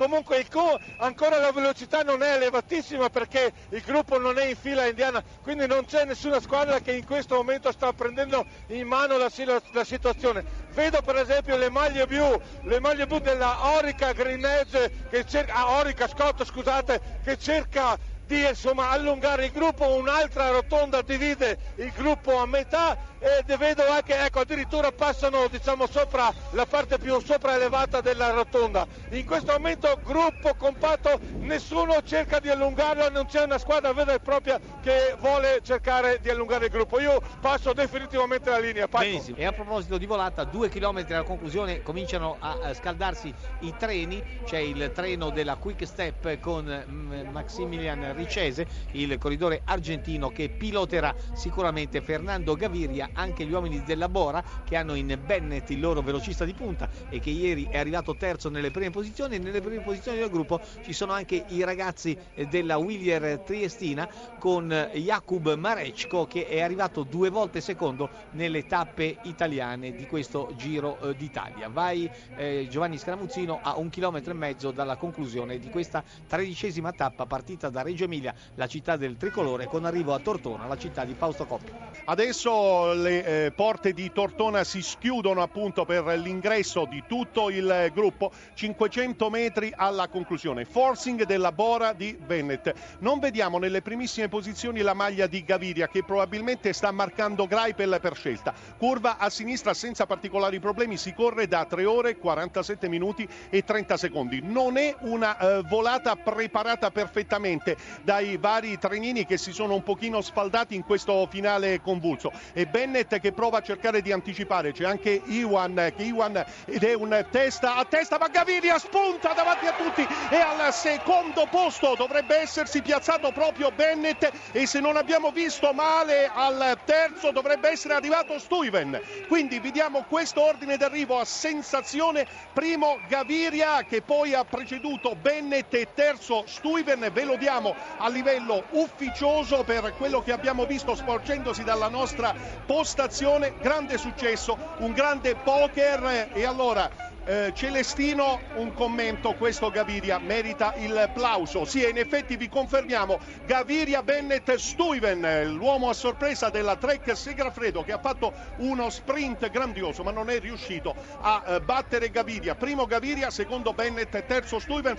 Comunque il co- ancora la velocità non è elevatissima perché il gruppo non è in fila indiana, quindi non c'è nessuna squadra che in questo momento sta prendendo in mano la, la situazione. Vedo per esempio le maglie blu, le maglie blu della Orica Green Edge, che cerca, ah, Orica Scott scusate, che cerca di insomma, allungare il gruppo, un'altra rotonda divide il gruppo a metà e vedo anche, ecco, addirittura passano diciamo, sopra la parte più sopra elevata della rotonda. In questo momento gruppo compatto, nessuno cerca di allungarlo, non c'è una squadra vera e propria che vuole cercare di allungare il gruppo. Io passo definitivamente la linea. Paco. Benissimo. E a proposito di volata, due chilometri alla conclusione cominciano a scaldarsi i treni, c'è il treno della Quick Step con mm, Maximilian Ricese, il corridore argentino che piloterà sicuramente Fernando Gaviria, anche gli uomini della Bora che hanno in Bennett il loro velocista di punta e che ieri è arrivato terzo nelle prime posizioni. Nelle prime posizioni del gruppo ci sono anche i ragazzi della Willier Triestina con Jakub Marecko che è arrivato due volte secondo nelle tappe italiane di questo Giro eh, d'Italia. Vai eh, Giovanni Scramuzzino a un chilometro e mezzo dalla conclusione di questa tredicesima tappa partita da Reggio Emilia, la città del tricolore, con arrivo a Tortona, la città di Fausto Coppi. Adesso le eh, porte di Tortona si schiudono appunto per l'ingresso di tutto il gruppo, 500 metri alla conclusione. Forcing della Bora di Bennett. Non vediamo nelle primissime posizioni la maglia di Gaviria che probabilmente sta marcando Greipel per scelta. Curva a sinistra senza particolari problemi, si corre da 3 ore 47 minuti e 30 secondi. Non è una eh, volata preparata perfettamente dai vari trenini che si sono un pochino sfaldati in questo finale convulso. E Bennett che prova a cercare di anticipare, c'è anche Iwan, Iwan ed è un testa a testa, ma Gaviria spunta davanti a tutti e al secondo posto. Dovrebbe essersi piazzato proprio Bennett. E se non abbiamo visto male al terzo dovrebbe essere arrivato Stuyven. Quindi vediamo questo ordine d'arrivo a sensazione, primo Gaviria che poi ha preceduto Bennett. E terzo Stuyven, ve lo diamo a livello ufficioso per quello che abbiamo visto sporgendosi dalla nostra postazione, grande successo, un grande poker e allora eh, Celestino, un commento, questo Gaviria merita il plauso. Sì, in effetti vi confermiamo, Gaviria Bennett Stuyven, l'uomo a sorpresa della Trek Segrafredo che ha fatto uno sprint grandioso ma non è riuscito a eh, battere Gaviria. Primo Gaviria, secondo Bennett, terzo Stuyven.